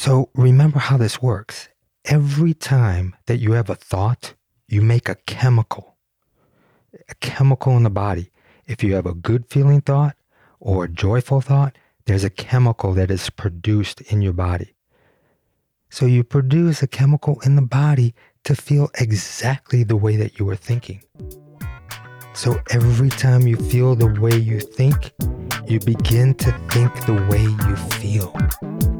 So remember how this works. Every time that you have a thought, you make a chemical, a chemical in the body. If you have a good feeling thought or a joyful thought, there's a chemical that is produced in your body. So you produce a chemical in the body to feel exactly the way that you were thinking. So every time you feel the way you think, you begin to think the way you feel.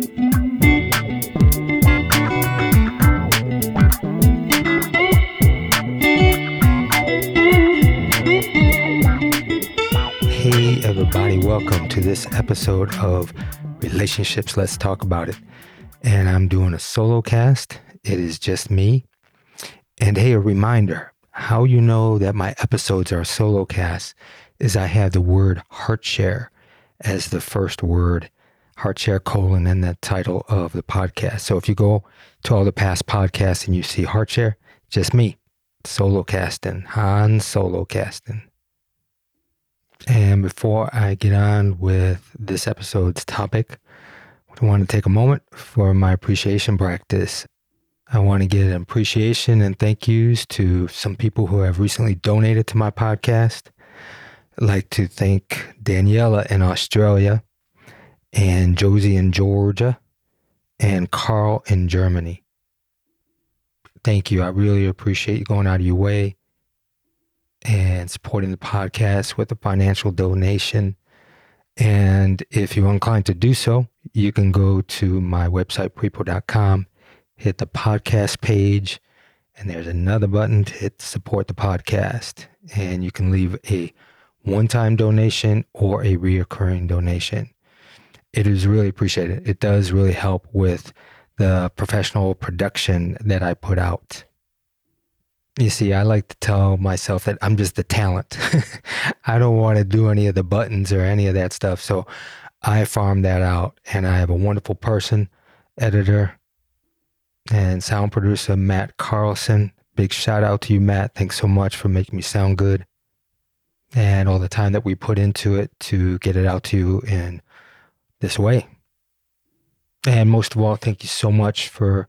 Everybody, welcome to this episode of Relationships. Let's talk about it. And I'm doing a solo cast. It is just me. And hey, a reminder how you know that my episodes are solo casts is I have the word heart share as the first word, heart share colon, and the title of the podcast. So if you go to all the past podcasts and you see heart share, just me, solo casting, Han solo casting. And before I get on with this episode's topic, I want to take a moment for my appreciation practice. I want to get an appreciation and thank yous to some people who have recently donated to my podcast. I'd like to thank Daniela in Australia and Josie in Georgia and Carl in Germany. Thank you. I really appreciate you going out of your way and supporting the podcast with a financial donation. And if you're inclined to do so, you can go to my website, pripo.com, hit the podcast page, and there's another button to hit support the podcast. And you can leave a one time donation or a reoccurring donation. It is really appreciated. It does really help with the professional production that I put out. You see, I like to tell myself that I'm just the talent. I don't want to do any of the buttons or any of that stuff. So I farm that out and I have a wonderful person, editor, and sound producer, Matt Carlson. Big shout out to you, Matt. Thanks so much for making me sound good and all the time that we put into it to get it out to you in this way. And most of all, thank you so much for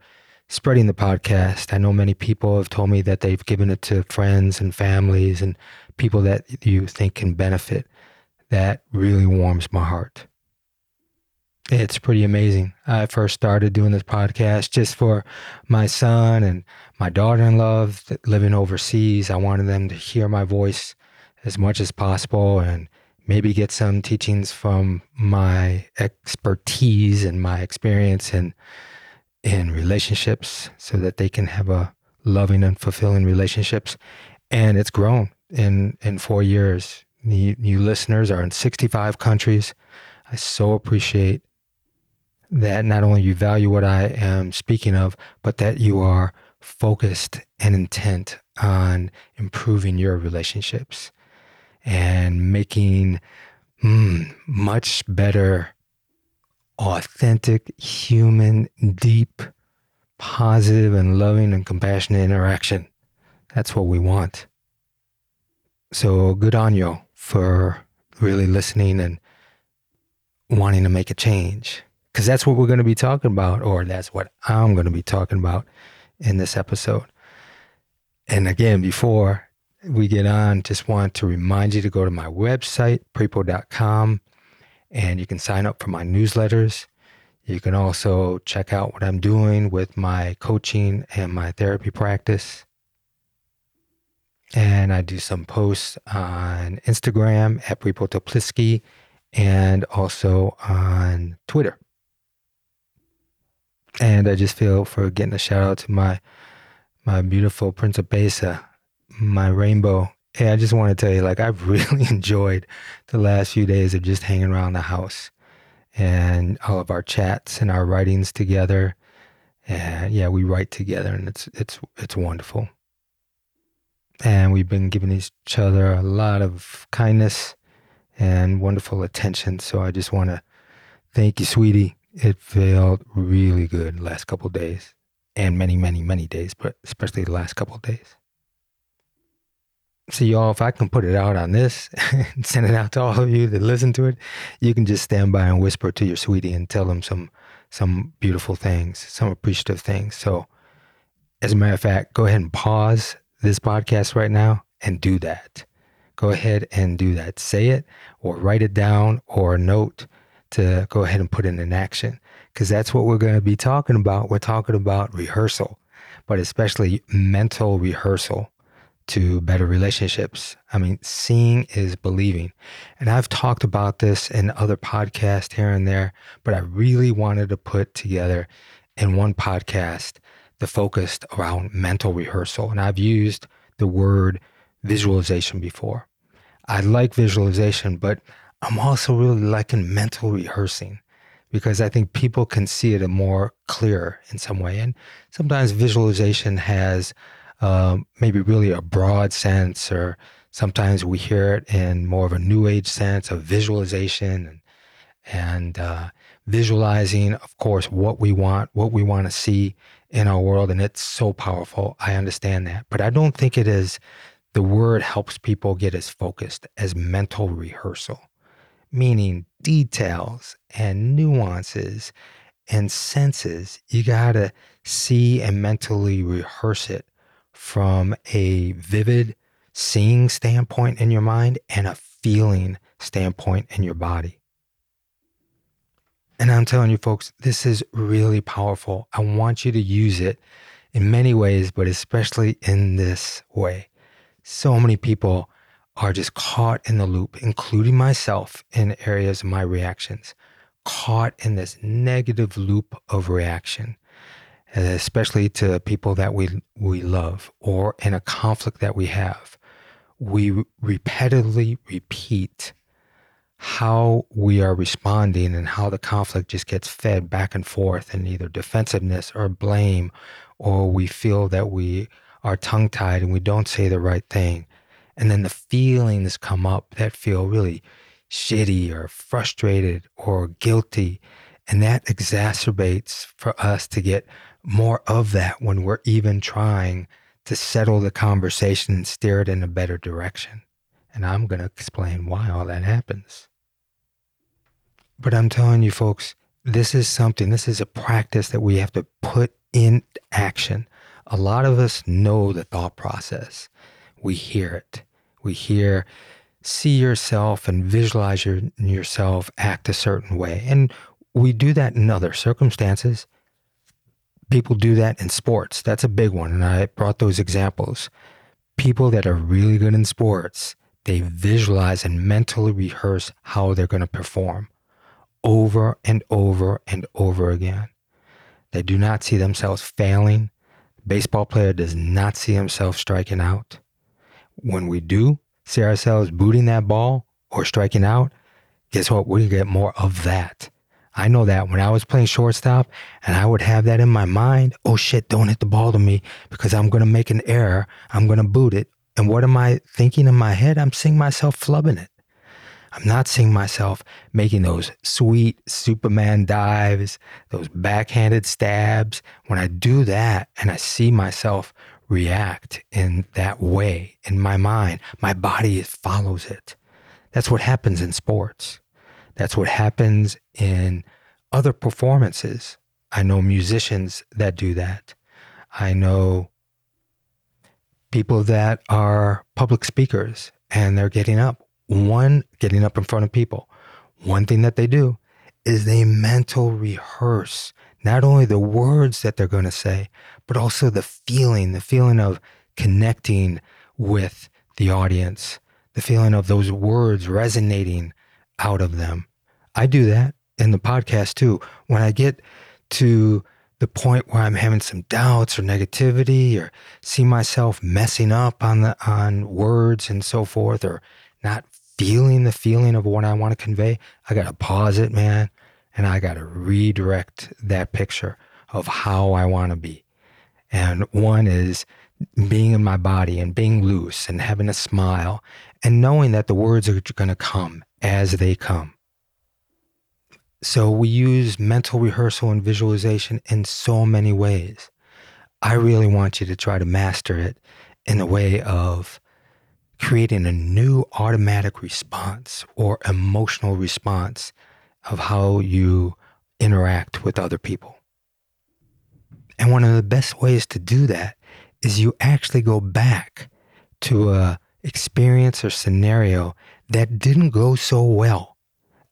spreading the podcast. I know many people have told me that they've given it to friends and families and people that you think can benefit. That really warms my heart. It's pretty amazing. I first started doing this podcast just for my son and my daughter in law living overseas. I wanted them to hear my voice as much as possible and maybe get some teachings from my expertise and my experience and in relationships so that they can have a loving and fulfilling relationships. And it's grown in, in four years. New, new listeners are in 65 countries. I so appreciate that not only you value what I am speaking of, but that you are focused and intent on improving your relationships and making mm, much better authentic, human, deep, positive, and loving and compassionate interaction. That's what we want. So good on you for really listening and wanting to make a change. Because that's what we're going to be talking about, or that's what I'm going to be talking about in this episode. And again, before we get on, just want to remind you to go to my website, pripo.com and you can sign up for my newsletters. You can also check out what I'm doing with my coaching and my therapy practice. And I do some posts on Instagram at Pripo Teplitsky and also on Twitter. And I just feel for getting a shout out to my my beautiful Principessa, my rainbow Hey, I just want to tell you, like, I've really enjoyed the last few days of just hanging around the house and all of our chats and our writings together. And yeah, we write together and it's it's it's wonderful. And we've been giving each other a lot of kindness and wonderful attention. So I just want to thank you, sweetie. It felt really good the last couple days and many, many, many days, but especially the last couple days. So, y'all, if I can put it out on this and send it out to all of you that listen to it, you can just stand by and whisper to your sweetie and tell them some some beautiful things, some appreciative things. So, as a matter of fact, go ahead and pause this podcast right now and do that. Go ahead and do that. Say it or write it down or a note to go ahead and put it in action because that's what we're going to be talking about. We're talking about rehearsal, but especially mental rehearsal to better relationships. I mean, seeing is believing. And I've talked about this in other podcasts here and there, but I really wanted to put together in one podcast the focus around mental rehearsal. And I've used the word visualization before. I like visualization, but I'm also really liking mental rehearsing because I think people can see it more clear in some way. And sometimes visualization has um, maybe really a broad sense, or sometimes we hear it in more of a new age sense of visualization and, and uh, visualizing, of course, what we want, what we want to see in our world. And it's so powerful. I understand that. But I don't think it is the word helps people get as focused as mental rehearsal, meaning details and nuances and senses. You got to see and mentally rehearse it from a vivid seeing standpoint in your mind and a feeling standpoint in your body. And I'm telling you, folks, this is really powerful. I want you to use it in many ways, but especially in this way. So many people are just caught in the loop, including myself in areas of my reactions, caught in this negative loop of reaction especially to people that we we love or in a conflict that we have we repetitively repeat how we are responding and how the conflict just gets fed back and forth in either defensiveness or blame or we feel that we are tongue tied and we don't say the right thing. And then the feelings come up that feel really shitty or frustrated or guilty and that exacerbates for us to get more of that when we're even trying to settle the conversation and steer it in a better direction. And I'm going to explain why all that happens. But I'm telling you, folks, this is something, this is a practice that we have to put in action. A lot of us know the thought process, we hear it. We hear, see yourself and visualize your, yourself act a certain way. And we do that in other circumstances people do that in sports. That's a big one. And I brought those examples. People that are really good in sports, they visualize and mentally rehearse how they're going to perform over and over and over again. They do not see themselves failing. baseball player does not see himself striking out. When we do see ourselves booting that ball or striking out, guess what? We get more of that. I know that when I was playing shortstop and I would have that in my mind, oh shit, don't hit the ball to me because I'm going to make an error. I'm going to boot it. And what am I thinking in my head? I'm seeing myself flubbing it. I'm not seeing myself making those sweet Superman dives, those backhanded stabs. When I do that and I see myself react in that way in my mind, my body follows it. That's what happens in sports. That's what happens in other performances. I know musicians that do that. I know people that are public speakers and they're getting up. One, getting up in front of people. One thing that they do is they mental rehearse not only the words that they're going to say, but also the feeling, the feeling of connecting with the audience, the feeling of those words resonating out of them. I do that in the podcast too. When I get to the point where I'm having some doubts or negativity or see myself messing up on the on words and so forth or not feeling the feeling of what I want to convey, I got to pause it, man, and I got to redirect that picture of how I want to be. And one is being in my body and being loose and having a smile and knowing that the words are going to come as they come. So we use mental rehearsal and visualization in so many ways. I really want you to try to master it in a way of creating a new automatic response or emotional response of how you interact with other people. And one of the best ways to do that is you actually go back to a experience or scenario that didn't go so well.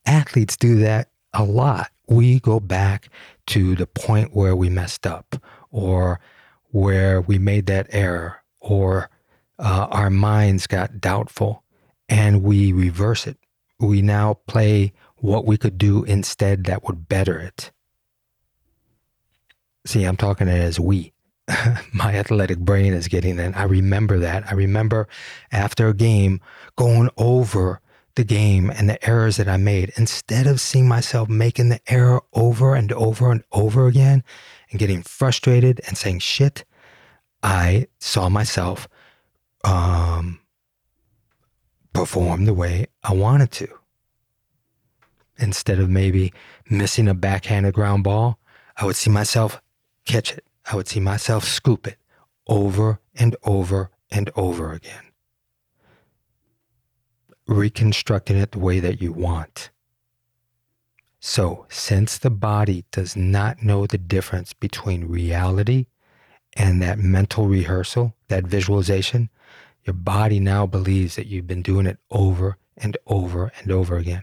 Athletes do that a lot. We go back to the point where we messed up or where we made that error or uh, our minds got doubtful and we reverse it. We now play what we could do instead that would better it. See, I'm talking it as we. my athletic brain is getting in. I remember that. I remember after a game going over the game and the errors that I made. Instead of seeing myself making the error over and over and over again and getting frustrated and saying shit, I saw myself um, perform the way I wanted to. Instead of maybe missing a backhanded ground ball, I would see myself catch it I would see myself scoop it over and over and over again. Reconstructing it the way that you want. So, since the body does not know the difference between reality and that mental rehearsal, that visualization, your body now believes that you've been doing it over and over and over again.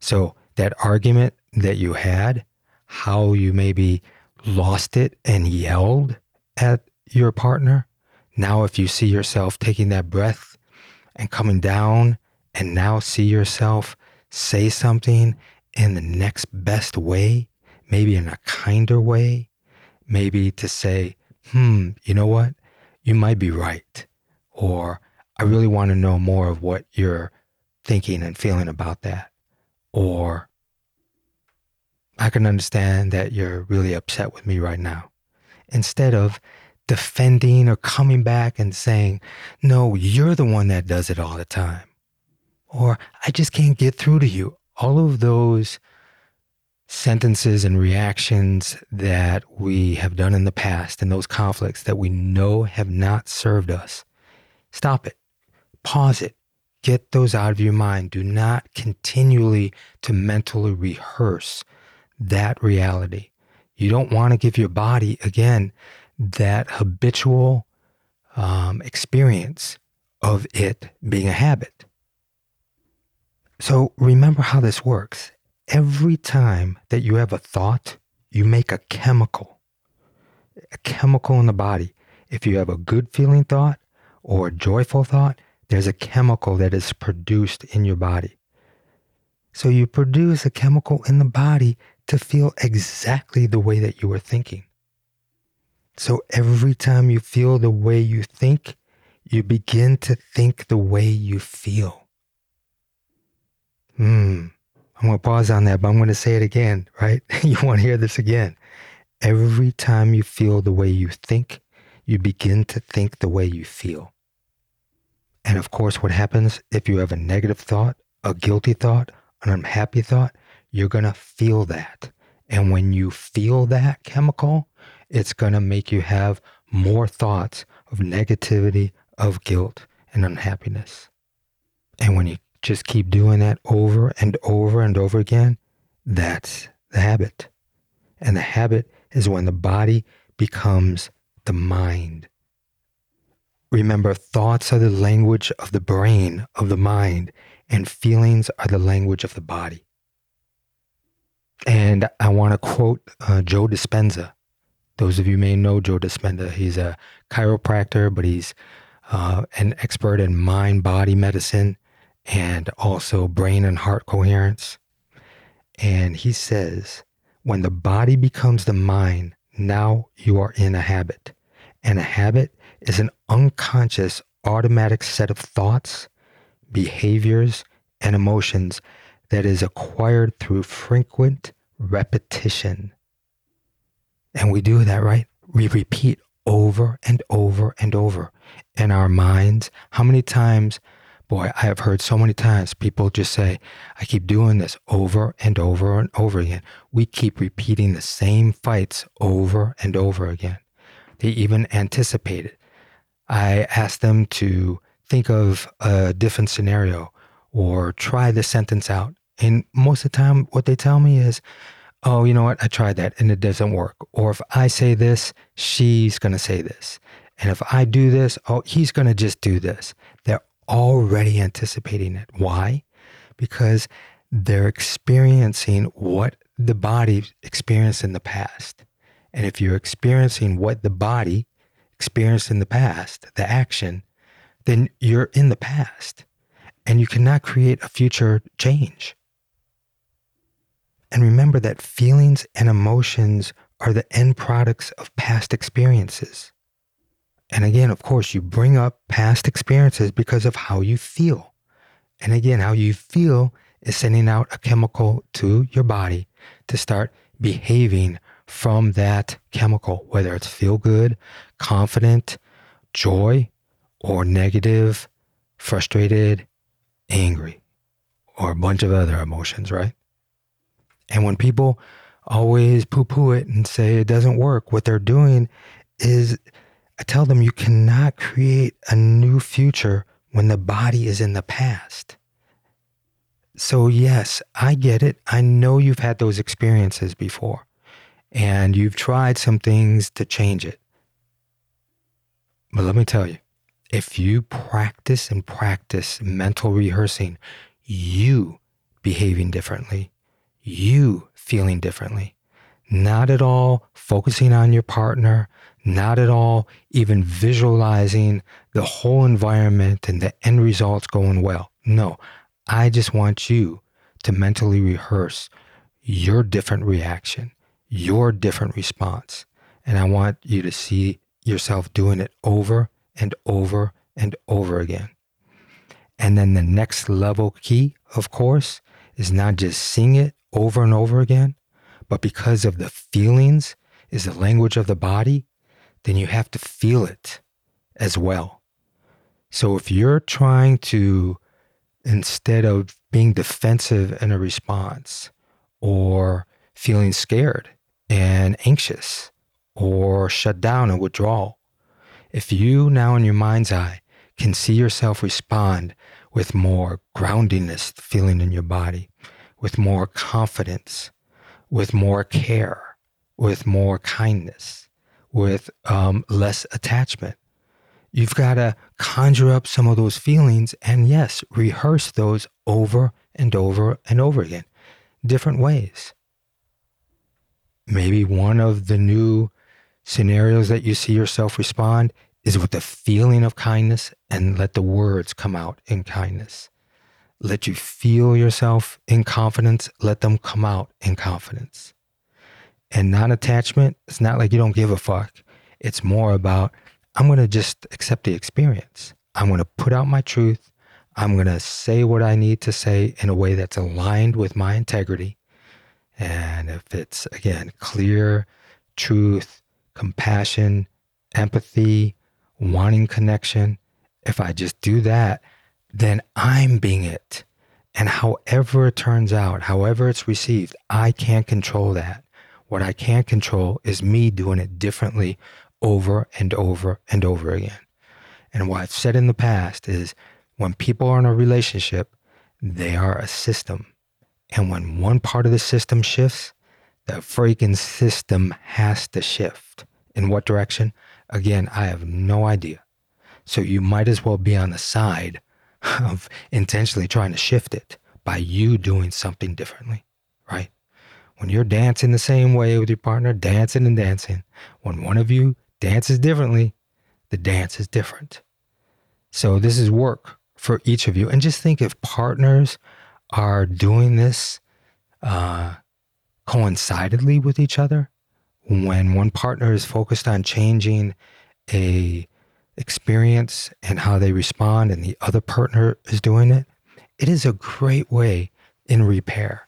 So, that argument that you had, how you maybe lost it and yelled at your partner, now if you see yourself taking that breath and coming down and now see yourself say something in the next best way, maybe in a kinder way, maybe to say, hmm, you know what? You might be right. Or I really want to know more of what you're thinking and feeling about that. Or I can understand that you're really upset with me right now. Instead of defending or coming back and saying, no, you're the one that does it all the time. Or I just can't get through to you. All of those sentences and reactions that we have done in the past and those conflicts that we know have not served us. Stop it. Pause it. Get those out of your mind. Do not continually to mentally rehearse that reality. You don't want to give your body, again, that habitual um, experience of it being a habit. So remember how this works. Every time that you have a thought, you make a chemical, a chemical in the body. If you have a good feeling thought or a joyful thought, there's a chemical that is produced in your body. So you produce a chemical in the body to feel exactly the way that you were thinking. So every time you feel the way you think, you begin to think the way you feel. Hmm. I'm going to pause on that, but I'm going to say it again, right? you want to hear this again. Every time you feel the way you think, you begin to think the way you feel. And of course, what happens if you have a negative thought, a guilty thought, an unhappy thought? you're going to feel that. And when you feel that chemical, it's going to make you have more thoughts of negativity, of guilt, and unhappiness. And when you just keep doing that over and over and over again, that's the habit. And the habit is when the body becomes the mind. Remember, thoughts are the language of the brain, of the mind, and feelings are the language of the body. And I want to quote uh, Joe Dispenza. Those of you may know Joe Dispenza. He's a chiropractor, but he's uh, an expert in mind body medicine and also brain and heart coherence. And he says, when the body becomes the mind, now you are in a habit. And a habit is an unconscious, automatic set of thoughts, behaviors, and emotions that is acquired through frequent repetition. And we do that, right? We repeat over and over and over in our minds. How many times, boy, I have heard so many times people just say, I keep doing this over and over and over again. We keep repeating the same fights over and over again. They even anticipate it. I ask them to think of a different scenario or try the sentence out. And most of the time, what they tell me is, oh, you know what? I tried that and it doesn't work. Or if I say this, she's going to say this. And if I do this, oh, he's going to just do this. They're already anticipating it. Why? Because they're experiencing what the body experienced in the past. And if you're experiencing what the body experienced in the past, the action, then you're in the past and you cannot create a future change. And remember that feelings and emotions are the end products of past experiences. And again, of course, you bring up past experiences because of how you feel. And again, how you feel is sending out a chemical to your body to start behaving from that chemical, whether it's feel good, confident, joy, or negative, frustrated, angry, or a bunch of other emotions, right? And when people always poo poo it and say it doesn't work, what they're doing is I tell them you cannot create a new future when the body is in the past. So, yes, I get it. I know you've had those experiences before and you've tried some things to change it. But let me tell you, if you practice and practice mental rehearsing, you behaving differently, you feeling differently. Not at all focusing on your partner, not at all even visualizing the whole environment and the end results going well. No, I just want you to mentally rehearse your different reaction, your different response. And I want you to see yourself doing it over and over and over again. And then the next level key, of course, is not just seeing it over and over again, but because of the feelings is the language of the body, then you have to feel it as well. So if you're trying to, instead of being defensive in a response or feeling scared and anxious or shut down and withdrawal, if you now in your mind's eye can see yourself respond with more groundiness feeling in your body, with more confidence, with more care, with more kindness, with um, less attachment. You've got to conjure up some of those feelings and, yes, rehearse those over and over and over again, different ways. Maybe one of the new scenarios that you see yourself respond is with the feeling of kindness and let the words come out in kindness let you feel yourself in confidence, let them come out in confidence. And non attachment, it's not like you don't give a fuck. It's more about, I'm going to just accept the experience. I'm going to put out my truth. I'm going to say what I need to say in a way that's aligned with my integrity. And if it's, again, clear truth, compassion, empathy, wanting connection, if I just do that, then I'm being it. And however it turns out, however it's received, I can't control that. What I can't control is me doing it differently over and over and over again. And what I've said in the past is when people are in a relationship, they are a system. And when one part of the system shifts, the freaking system has to shift. In what direction? Again, I have no idea. So you might as well be on the side of intentionally trying to shift it by you doing something differently, right? When you're dancing the same way with your partner, dancing and dancing, when one of you dances differently, the dance is different. So this is work for each of you. And just think if partners are doing this uh, coincidentally with each other, when one partner is focused on changing a experience and how they respond and the other partner is doing it, it is a great way in repair.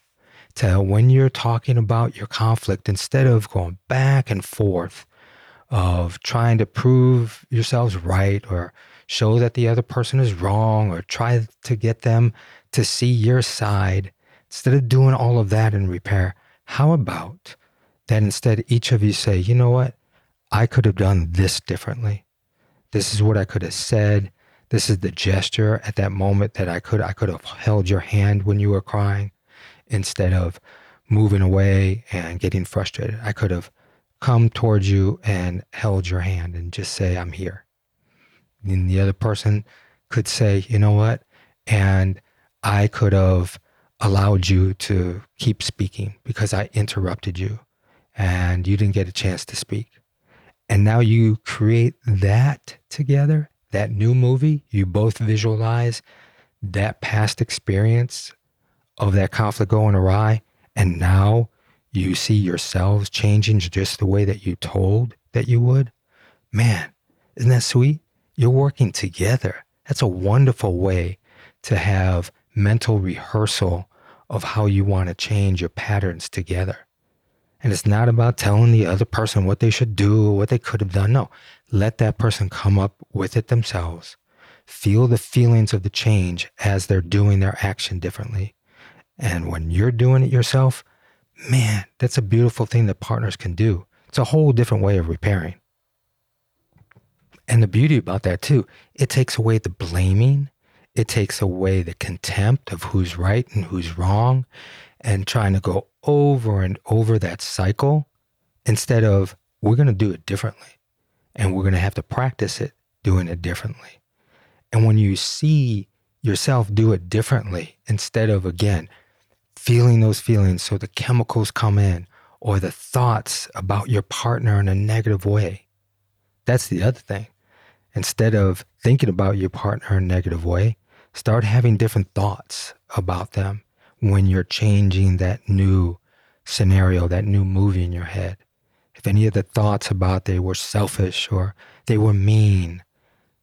To when you're talking about your conflict, instead of going back and forth of trying to prove yourselves right or show that the other person is wrong or try to get them to see your side, instead of doing all of that in repair, how about that instead each of you say, you know what? I could have done this differently. This is what I could have said. This is the gesture at that moment that I could I could have held your hand when you were crying instead of moving away and getting frustrated. I could have come towards you and held your hand and just say, I'm here. And the other person could say, you know what? And I could have allowed you to keep speaking because I interrupted you and you didn't get a chance to speak. And now you create that together, that new movie. You both visualize that past experience of that conflict going awry. And now you see yourselves changing just the way that you told that you would. Man, isn't that sweet? You're working together. That's a wonderful way to have mental rehearsal of how you want to change your patterns together. And it's not about telling the other person what they should do, what they could have done. No, let that person come up with it themselves. Feel the feelings of the change as they're doing their action differently. And when you're doing it yourself, man, that's a beautiful thing that partners can do. It's a whole different way of repairing. And the beauty about that, too, it takes away the blaming, it takes away the contempt of who's right and who's wrong and trying to go over and over that cycle instead of we're going to do it differently and we're going to have to practice it doing it differently. And when you see yourself do it differently instead of again feeling those feelings so the chemicals come in or the thoughts about your partner in a negative way. That's the other thing. Instead of thinking about your partner in a negative way, start having different thoughts about them when you're changing that new scenario, that new movie in your head. If any of the thoughts about they were selfish or they were mean,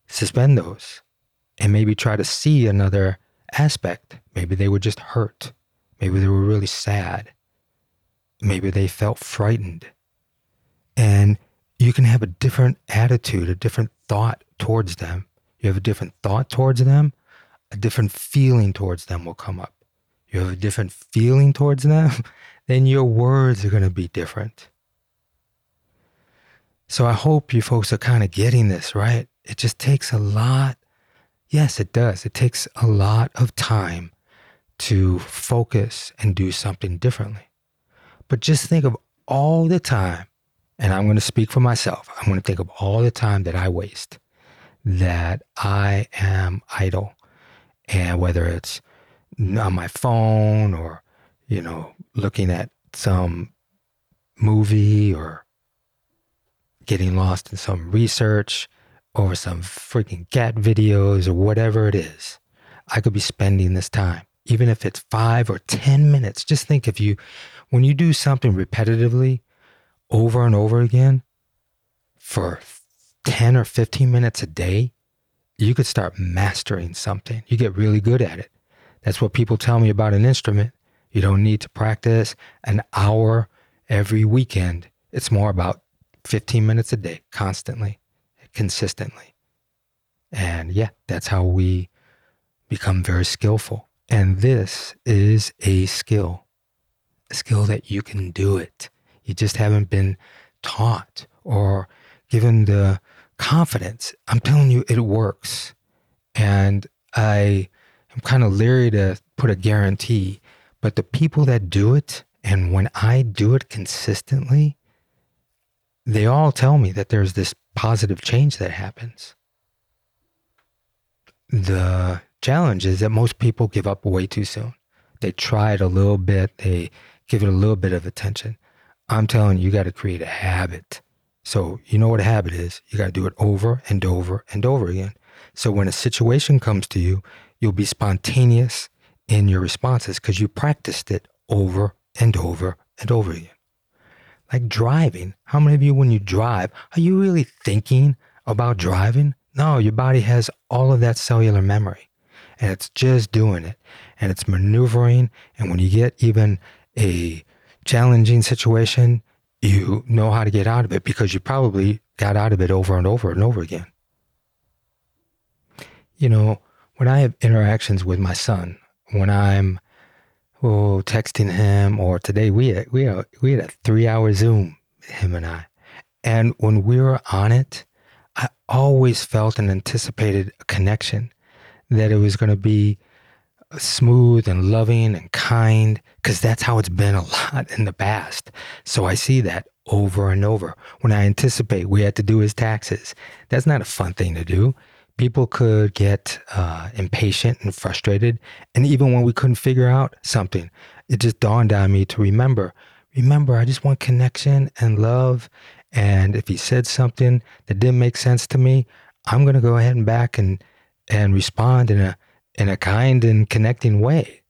suspend those and maybe try to see another aspect. Maybe they were just hurt. Maybe they were really sad. Maybe they felt frightened. And you can have a different attitude, a different thought towards them. You have a different thought towards them, a different feeling towards them will come up you have a different feeling towards them, then your words are going to be different. So I hope you folks are kind of getting this, right? It just takes a lot. Yes, it does. It takes a lot of time to focus and do something differently. But just think of all the time, and I'm going to speak for myself. I'm going to think of all the time that I waste, that I am idle. And whether it's on my phone or, you know, looking at some movie or getting lost in some research over some freaking cat videos or whatever it is. I could be spending this time, even if it's five or 10 minutes. Just think if you, when you do something repetitively over and over again for 10 or 15 minutes a day, you could start mastering something. You get really good at it. That's what people tell me about an instrument. You don't need to practice an hour every weekend. It's more about 15 minutes a day, constantly, consistently. And yeah, that's how we become very skillful. And this is a skill, a skill that you can do it. You just haven't been taught or given the confidence. I'm telling you, it works. And I I'm kind of leery to put a guarantee, but the people that do it, and when I do it consistently, they all tell me that there's this positive change that happens. The challenge is that most people give up way too soon. They try it a little bit, they give it a little bit of attention. I'm telling you, you got to create a habit. So, you know what a habit is? You got to do it over and over and over again. So, when a situation comes to you, you'll be spontaneous in your responses because you practiced it over and over and over again. Like driving. How many of you, when you drive, are you really thinking about driving? No, your body has all of that cellular memory and it's just doing it and it's maneuvering. And when you get even a challenging situation, you know how to get out of it because you probably got out of it over and over and over again. You know, when I have interactions with my son, when I'm oh, texting him, or today we had, we had, we had a three hour Zoom, him and I. And when we were on it, I always felt and anticipated a connection that it was going to be smooth and loving and kind because that's how it's been a lot in the past. So I see that over and over. When I anticipate we had to do his taxes, that's not a fun thing to do. People could get uh, impatient and frustrated. And even when we couldn't figure out something, it just dawned on me to remember remember, I just want connection and love. And if he said something that didn't make sense to me, I'm going to go ahead and back and, and respond in a, in a kind and connecting way.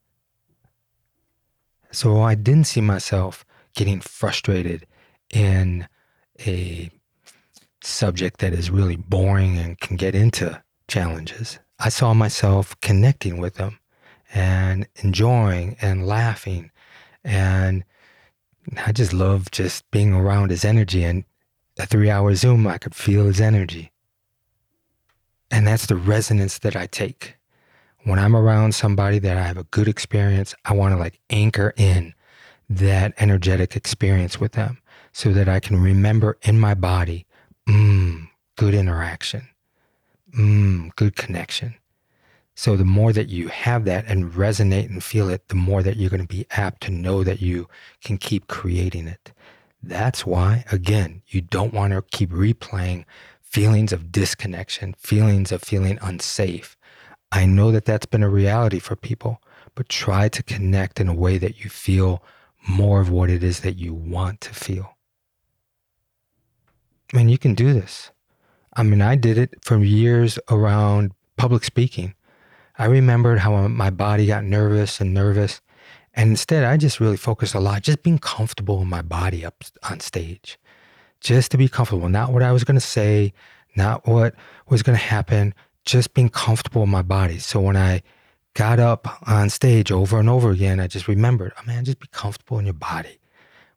So I didn't see myself getting frustrated in a subject that is really boring and can get into challenges. I saw myself connecting with them and enjoying and laughing. And I just love just being around his energy. And a three hour Zoom, I could feel his energy. And that's the resonance that I take. When I'm around somebody that I have a good experience, I want to like anchor in that energetic experience with them so that I can remember in my body, mmm, good interaction, mmm, good connection. So the more that you have that and resonate and feel it, the more that you're going to be apt to know that you can keep creating it. That's why, again, you don't want to keep replaying feelings of disconnection, feelings of feeling unsafe. I know that that's been a reality for people, but try to connect in a way that you feel more of what it is that you want to feel. I mean, you can do this. I mean, I did it for years around public speaking. I remembered how my body got nervous and nervous. And instead, I just really focused a lot, just being comfortable in my body up on stage, just to be comfortable. Not what I was going to say, not what was going to happen, just being comfortable in my body. So when I got up on stage over and over again, I just remembered, oh man, just be comfortable in your body.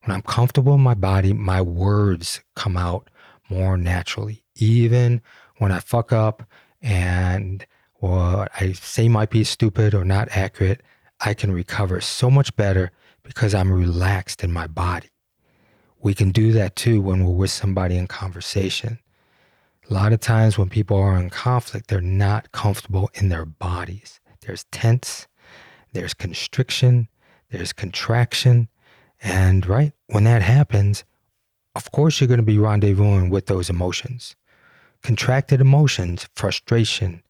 When I'm comfortable in my body, my words come out more naturally. Even when I fuck up and what I say might be stupid or not accurate, I can recover so much better because I'm relaxed in my body. We can do that too when we're with somebody in conversation. A lot of times when people are in conflict, they're not comfortable in their bodies. There's tense, there's constriction, there's contraction. And right when that happens, of course, you're going to be rendezvousing with those emotions. Contracted emotions, frustration,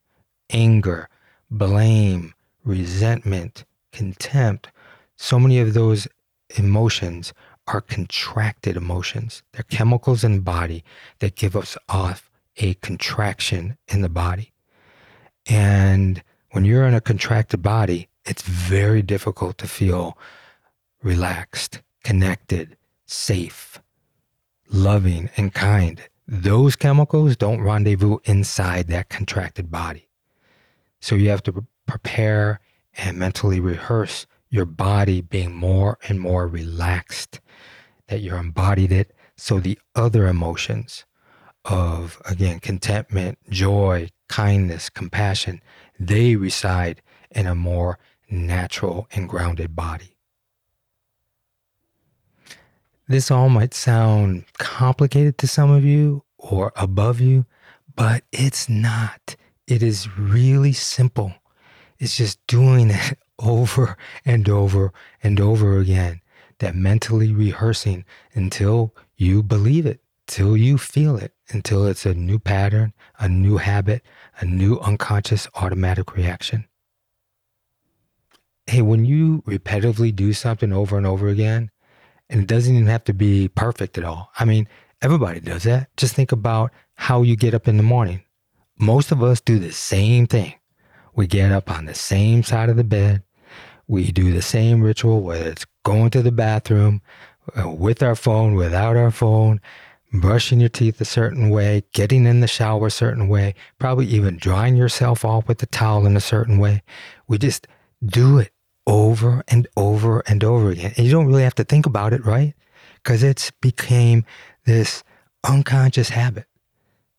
anger, blame, resentment, contempt. So many of those emotions are contracted emotions. They're chemicals in the body that give us off a contraction in the body. And when you're in a contracted body, it's very difficult to feel relaxed, connected, safe, loving, and kind. Those chemicals don't rendezvous inside that contracted body. So you have to prepare and mentally rehearse your body being more and more relaxed, that you're embodied it. So the other emotions of, again, contentment, joy, kindness, compassion, they reside in a more natural and grounded body. This all might sound complicated to some of you or above you, but it's not. It is really simple. It's just doing it over and over and over again, that mentally rehearsing until you believe it, till you feel it, until it's a new pattern, a new habit, a new unconscious automatic reaction. Hey, when you repetitively do something over and over again, and it doesn't even have to be perfect at all. I mean, everybody does that. Just think about how you get up in the morning. Most of us do the same thing. We get up on the same side of the bed. We do the same ritual, whether it's going to the bathroom, uh, with our phone, without our phone, brushing your teeth a certain way, getting in the shower a certain way, probably even drying yourself off with the towel in a certain way. We just do it over and over and over again. And you don't really have to think about it, right? Because it's became this unconscious habit.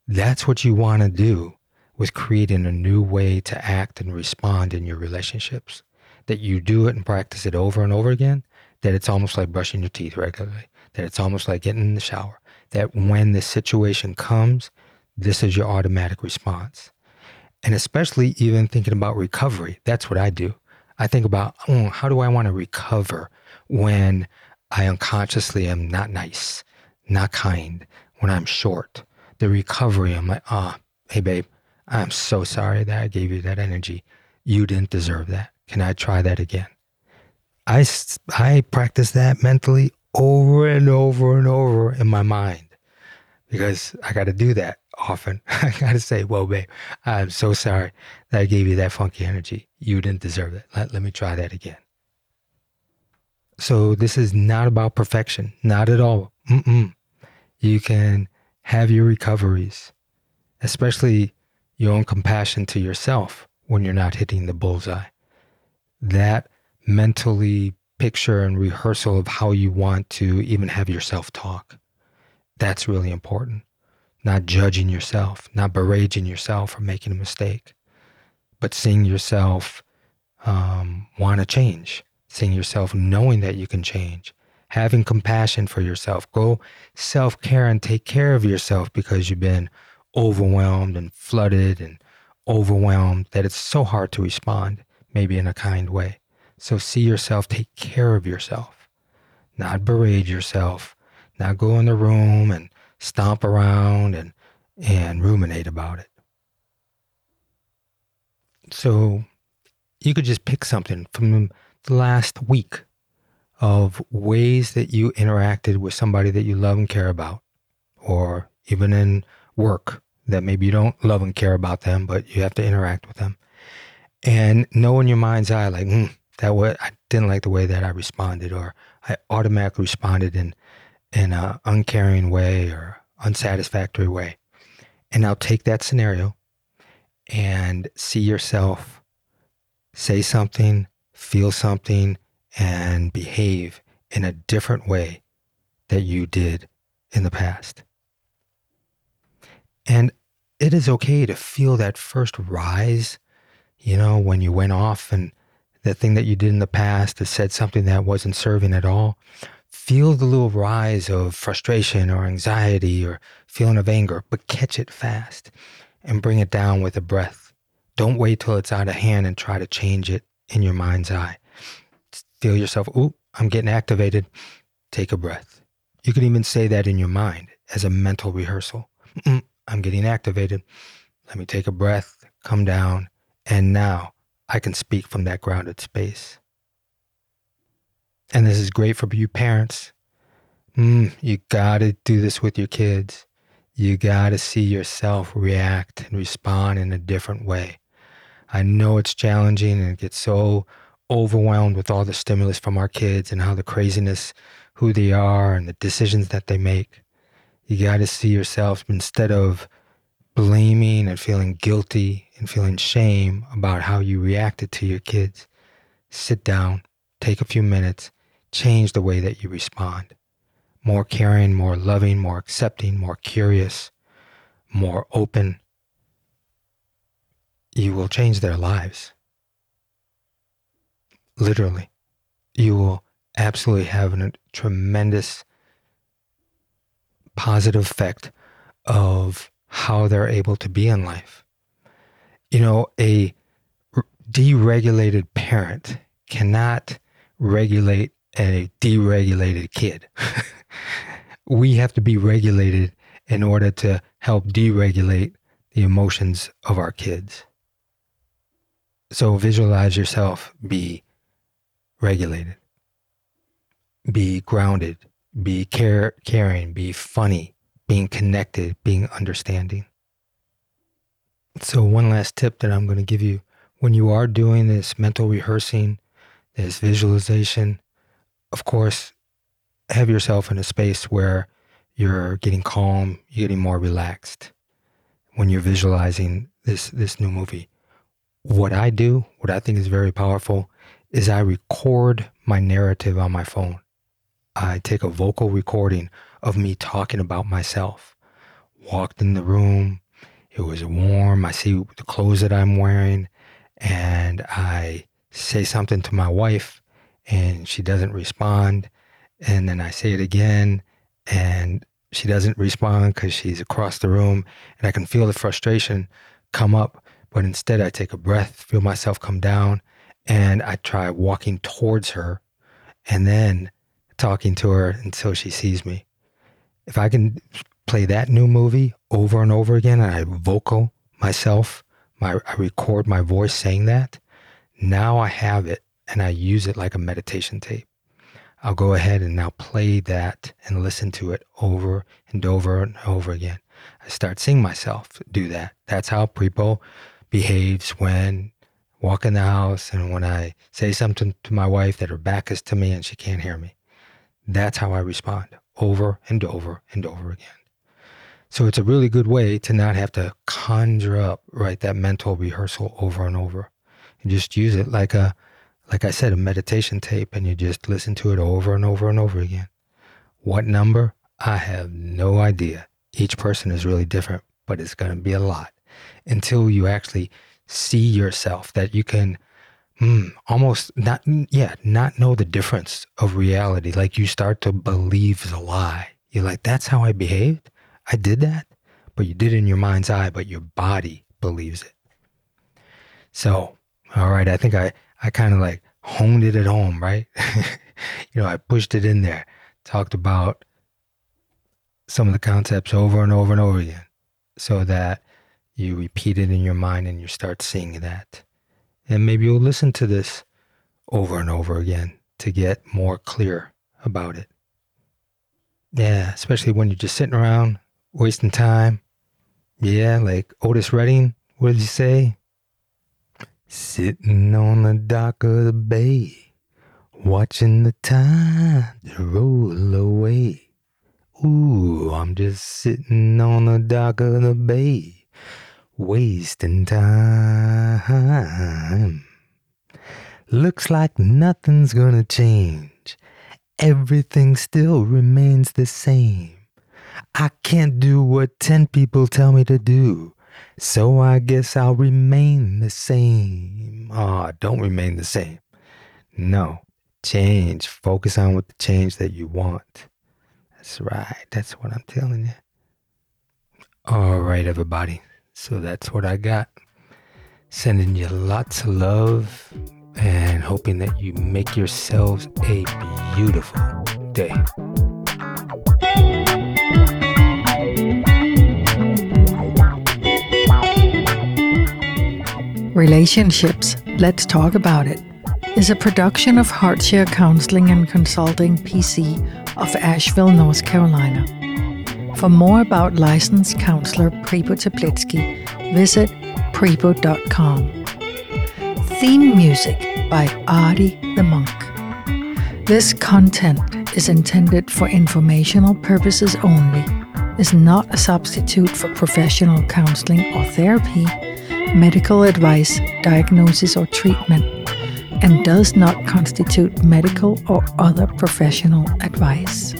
That's what you want to do with creating a new way to act and respond in your relationships. That you do it and practice it over and over again, that it's almost like brushing your teeth regularly, that it's almost like getting in the shower, that when the situation comes, this is your automatic response. And especially even thinking about recovery, that's what I do. I think about oh, how do I want to recover when I unconsciously am not nice, not kind, when I'm short. The recovery, I'm like, ah, oh, hey, babe, I'm so sorry that I gave you that energy. You didn't deserve that. Can I try that again? I, I practice that mentally over and over and over in my mind because I got to do that often. I got to say, well, babe, I'm so sorry that I gave you that funky energy. You didn't deserve it. Let, let me try that again. So this is not about perfection, not at all. Mm-mm. You can have your recoveries, especially your own compassion to yourself when you're not hitting the bullseye. That mentally picture and rehearsal of how you want to even have yourself talk. That's really important not judging yourself, not berating yourself for making a mistake, but seeing yourself um, want to change, seeing yourself knowing that you can change, having compassion for yourself. Go self care and take care of yourself because you've been overwhelmed and flooded and overwhelmed that it's so hard to respond, maybe in a kind way. So see yourself, take care of yourself, not berate yourself, not go in the room and stomp around and and ruminate about it. So you could just pick something from the last week of ways that you interacted with somebody that you love and care about, or even in work that maybe you don't love and care about them, but you have to interact with them. And know in your mind's eye, like, mm, that what I didn't like the way that I responded, or I automatically responded in in an uncaring way or unsatisfactory way. And now take that scenario and see yourself say something, feel something, and behave in a different way that you did in the past. And it is okay to feel that first rise, you know, when you went off and the thing that you did in the past that said something that wasn't serving at all feel the little rise of frustration or anxiety or feeling of anger, but catch it fast and bring it down with a breath. Don't wait till it's out of hand and try to change it in your mind's eye. Feel yourself, ooh, I'm getting activated. Take a breath. You can even say that in your mind as a mental rehearsal. I'm getting activated. Let me take a breath, come down, and now I can speak from that grounded space. And this is great for you parents. Mm, you got to do this with your kids. You got to see yourself react and respond in a different way. I know it's challenging and it gets so overwhelmed with all the stimulus from our kids and how the craziness, who they are, and the decisions that they make. You got to see yourself instead of blaming and feeling guilty and feeling shame about how you reacted to your kids. Sit down, take a few minutes, change the way that you respond. More caring, more loving, more accepting, more curious, more open. You will change their lives. Literally. You will absolutely have a tremendous positive effect of how they're able to be in life. You know, a deregulated parent cannot regulate a deregulated kid. we have to be regulated in order to help deregulate the emotions of our kids. So visualize yourself be regulated, be grounded, be care, caring, be funny, being connected, being understanding. So, one last tip that I'm going to give you when you are doing this mental rehearsing, this visualization, of course, have yourself in a space where you're getting calm, you're getting more relaxed when you're visualizing this this new movie. What I do, what I think is very powerful, is I record my narrative on my phone. I take a vocal recording of me talking about myself. Walked in the room, it was warm. I see the clothes that I'm wearing, and I say something to my wife, and she doesn't respond. And then I say it again, and she doesn't respond because she's across the room, and I can feel the frustration come up. But instead, I take a breath, feel myself come down, and I try walking towards her and then talking to her until she sees me. If I can play that new movie over and over again and I vocal myself, my, I record my voice saying that, now I have it and I use it like a meditation tape. I'll go ahead and now play that and listen to it over and over and over again. I start seeing myself do that. That's how Pripo behaves when walk in the house and when I say something to my wife that her back is to me and she can't hear me. That's how I respond over and over and over again. So it's a really good way to not have to conjure up, right, that mental rehearsal over and over. You just use it like a, like I said, a meditation tape and you just listen to it over and over and over again. What number? I have no idea. Each person is really different, but it's going to be a lot until you actually see yourself that you can mm, almost not yeah not know the difference of reality. Like you start to believe the lie. You're like that's how i behaved? I did that? But you did it in your mind's eye but your body believes it. So all right i think i i kind of like honed it at home right? You know i pushed it in there talked about some of the concepts over and over and over again so that you repeat it in your mind and you start seeing that. And maybe you'll listen to this over and over again to get more clear about it. Yeah, especially when you're just sitting around wasting time. Yeah, like Otis Redding, what did he say? Sitting on the dock of the bay, watching the tide roll away. Ooh, I'm just sitting on the dock of the bay wasting time. Looks like nothing's gonna change. Everything still remains the same. I can't do what 10 people tell me to do, so I guess I'll remain the same. Ah, oh, don't remain the same. No, change. Focus on what the change that you want. That's right. That's what I'm telling you. All right, everybody. So that's what I got. Sending you lots of love and hoping that you make yourselves a beautiful day. Relationships, Let's Talk About It, is a production of Heartshare Counseling and Consulting PC of Asheville, North Carolina. For more about licensed counselor Pripo Teplitsky, visit pripo.com. Theme music by Artie the Monk. This content is intended for informational purposes only, is not a substitute for professional counseling or therapy, medical advice, diagnosis, or treatment, and does not constitute medical or other professional advice.